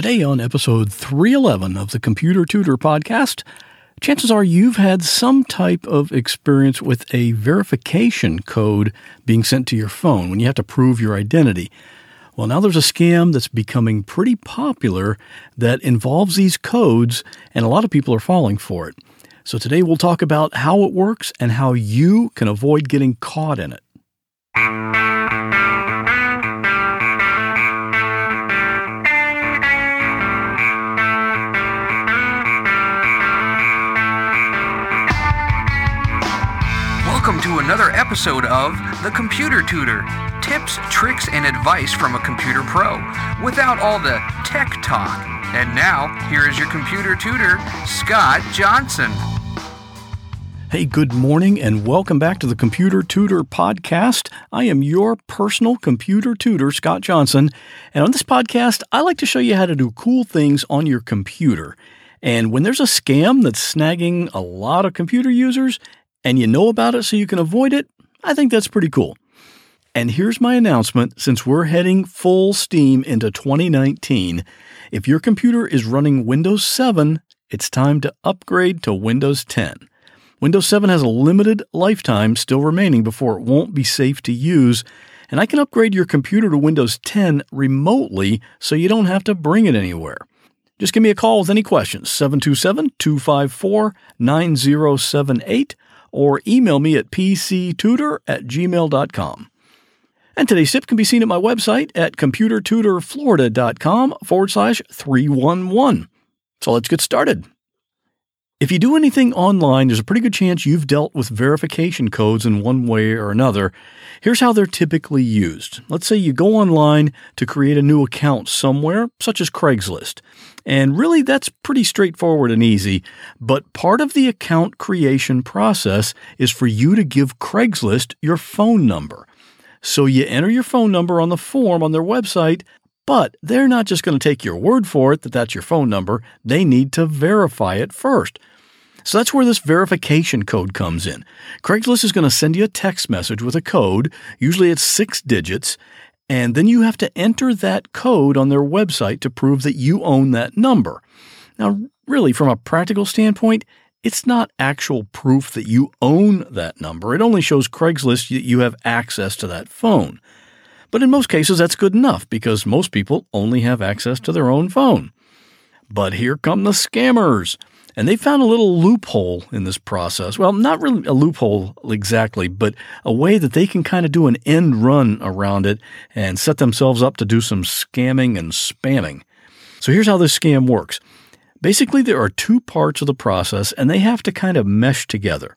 Today, on episode 311 of the Computer Tutor podcast, chances are you've had some type of experience with a verification code being sent to your phone when you have to prove your identity. Well, now there's a scam that's becoming pretty popular that involves these codes, and a lot of people are falling for it. So, today we'll talk about how it works and how you can avoid getting caught in it. To another episode of The Computer Tutor tips, tricks, and advice from a computer pro without all the tech talk. And now, here is your computer tutor, Scott Johnson. Hey, good morning, and welcome back to the Computer Tutor Podcast. I am your personal computer tutor, Scott Johnson. And on this podcast, I like to show you how to do cool things on your computer. And when there's a scam that's snagging a lot of computer users, and you know about it so you can avoid it, I think that's pretty cool. And here's my announcement since we're heading full steam into 2019. If your computer is running Windows 7, it's time to upgrade to Windows 10. Windows 7 has a limited lifetime still remaining before it won't be safe to use, and I can upgrade your computer to Windows 10 remotely so you don't have to bring it anywhere. Just give me a call with any questions, 727 254 9078 or email me at pctutor at gmail.com. And today's tip can be seen at my website at computertutorflorida.com forward slash 311. So let's get started. If you do anything online, there's a pretty good chance you've dealt with verification codes in one way or another. Here's how they're typically used. Let's say you go online to create a new account somewhere, such as Craigslist. And really, that's pretty straightforward and easy. But part of the account creation process is for you to give Craigslist your phone number. So you enter your phone number on the form on their website, but they're not just going to take your word for it that that's your phone number. They need to verify it first. So that's where this verification code comes in. Craigslist is going to send you a text message with a code, usually it's six digits, and then you have to enter that code on their website to prove that you own that number. Now, really, from a practical standpoint, it's not actual proof that you own that number. It only shows Craigslist that you have access to that phone. But in most cases, that's good enough because most people only have access to their own phone. But here come the scammers. And they found a little loophole in this process. Well, not really a loophole exactly, but a way that they can kind of do an end run around it and set themselves up to do some scamming and spamming. So here's how this scam works. Basically, there are two parts of the process, and they have to kind of mesh together.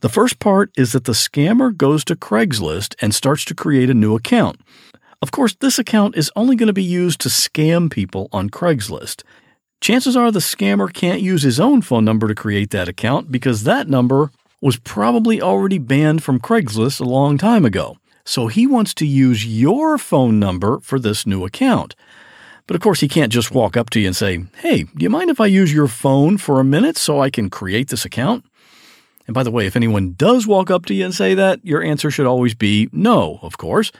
The first part is that the scammer goes to Craigslist and starts to create a new account. Of course, this account is only going to be used to scam people on Craigslist chances are the scammer can't use his own phone number to create that account because that number was probably already banned from Craigslist a long time ago. So he wants to use your phone number for this new account. But of course, he can't just walk up to you and say, Hey, do you mind if I use your phone for a minute so I can create this account? And by the way, if anyone does walk up to you and say that, your answer should always be no, of course.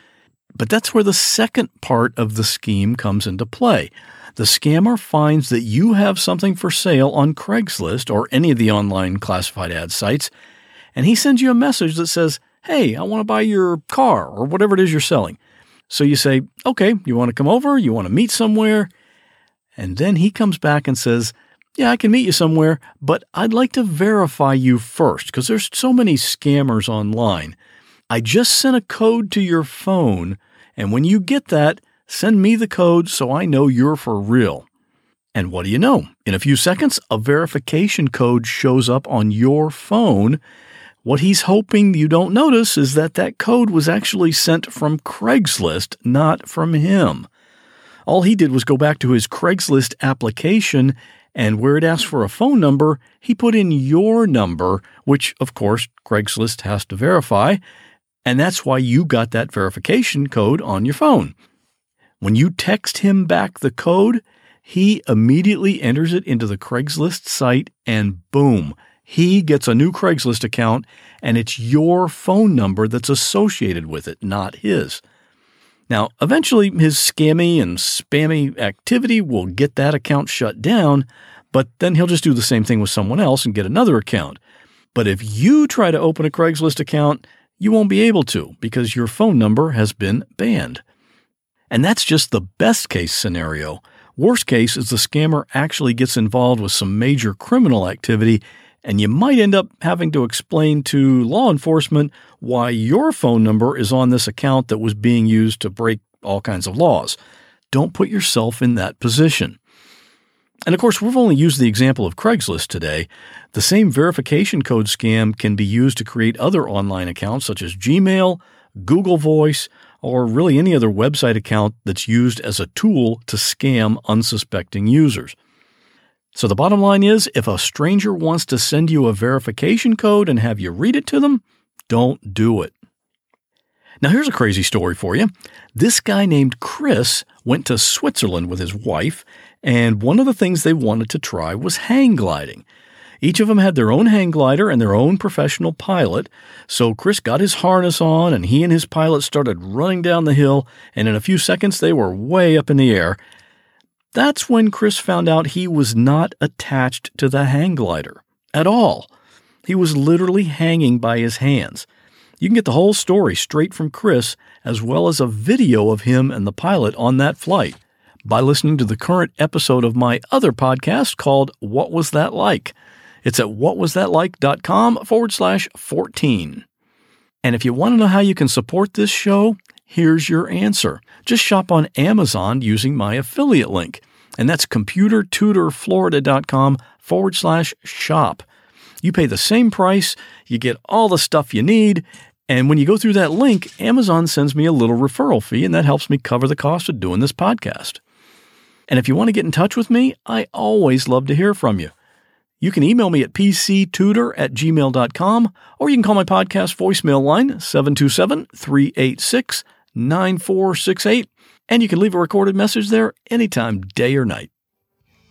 But that's where the second part of the scheme comes into play the scammer finds that you have something for sale on Craigslist or any of the online classified ad sites, and he sends you a message that says, Hey, I want to buy your car or whatever it is you're selling. So you say, Okay, you want to come over? You want to meet somewhere? And then he comes back and says, Yeah, I can meet you somewhere, but I'd like to verify you first because there's so many scammers online. I just sent a code to your phone, and when you get that, Send me the code so I know you're for real. And what do you know? In a few seconds, a verification code shows up on your phone. What he's hoping you don't notice is that that code was actually sent from Craigslist, not from him. All he did was go back to his Craigslist application, and where it asked for a phone number, he put in your number, which, of course, Craigslist has to verify, and that's why you got that verification code on your phone. When you text him back the code, he immediately enters it into the Craigslist site and boom, he gets a new Craigslist account and it's your phone number that's associated with it, not his. Now, eventually, his scammy and spammy activity will get that account shut down, but then he'll just do the same thing with someone else and get another account. But if you try to open a Craigslist account, you won't be able to because your phone number has been banned. And that's just the best case scenario. Worst case is the scammer actually gets involved with some major criminal activity, and you might end up having to explain to law enforcement why your phone number is on this account that was being used to break all kinds of laws. Don't put yourself in that position. And of course, we've only used the example of Craigslist today. The same verification code scam can be used to create other online accounts such as Gmail, Google Voice, or really any other website account that's used as a tool to scam unsuspecting users. So the bottom line is if a stranger wants to send you a verification code and have you read it to them, don't do it. Now, here's a crazy story for you. This guy named Chris went to Switzerland with his wife, and one of the things they wanted to try was hang gliding. Each of them had their own hang glider and their own professional pilot. So Chris got his harness on and he and his pilot started running down the hill, and in a few seconds they were way up in the air. That's when Chris found out he was not attached to the hang glider at all. He was literally hanging by his hands. You can get the whole story straight from Chris, as well as a video of him and the pilot on that flight, by listening to the current episode of my other podcast called What Was That Like? It's at whatwasthatlike.com forward slash 14. And if you want to know how you can support this show, here's your answer. Just shop on Amazon using my affiliate link. And that's computertutorflorida.com forward slash shop. You pay the same price, you get all the stuff you need, and when you go through that link, Amazon sends me a little referral fee, and that helps me cover the cost of doing this podcast. And if you want to get in touch with me, I always love to hear from you. You can email me at pctutor at gmail.com or you can call my podcast voicemail line 727 386 9468 and you can leave a recorded message there anytime, day or night.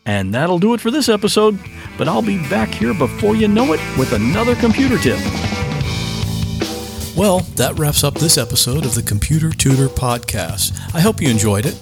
And that'll do it for this episode, but I'll be back here before you know it with another computer tip. Well, that wraps up this episode of the Computer Tutor Podcast. I hope you enjoyed it.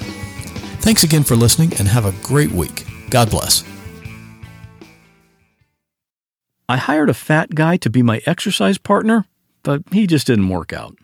Thanks again for listening and have a great week. God bless. I hired a fat guy to be my exercise partner, but he just didn't work out.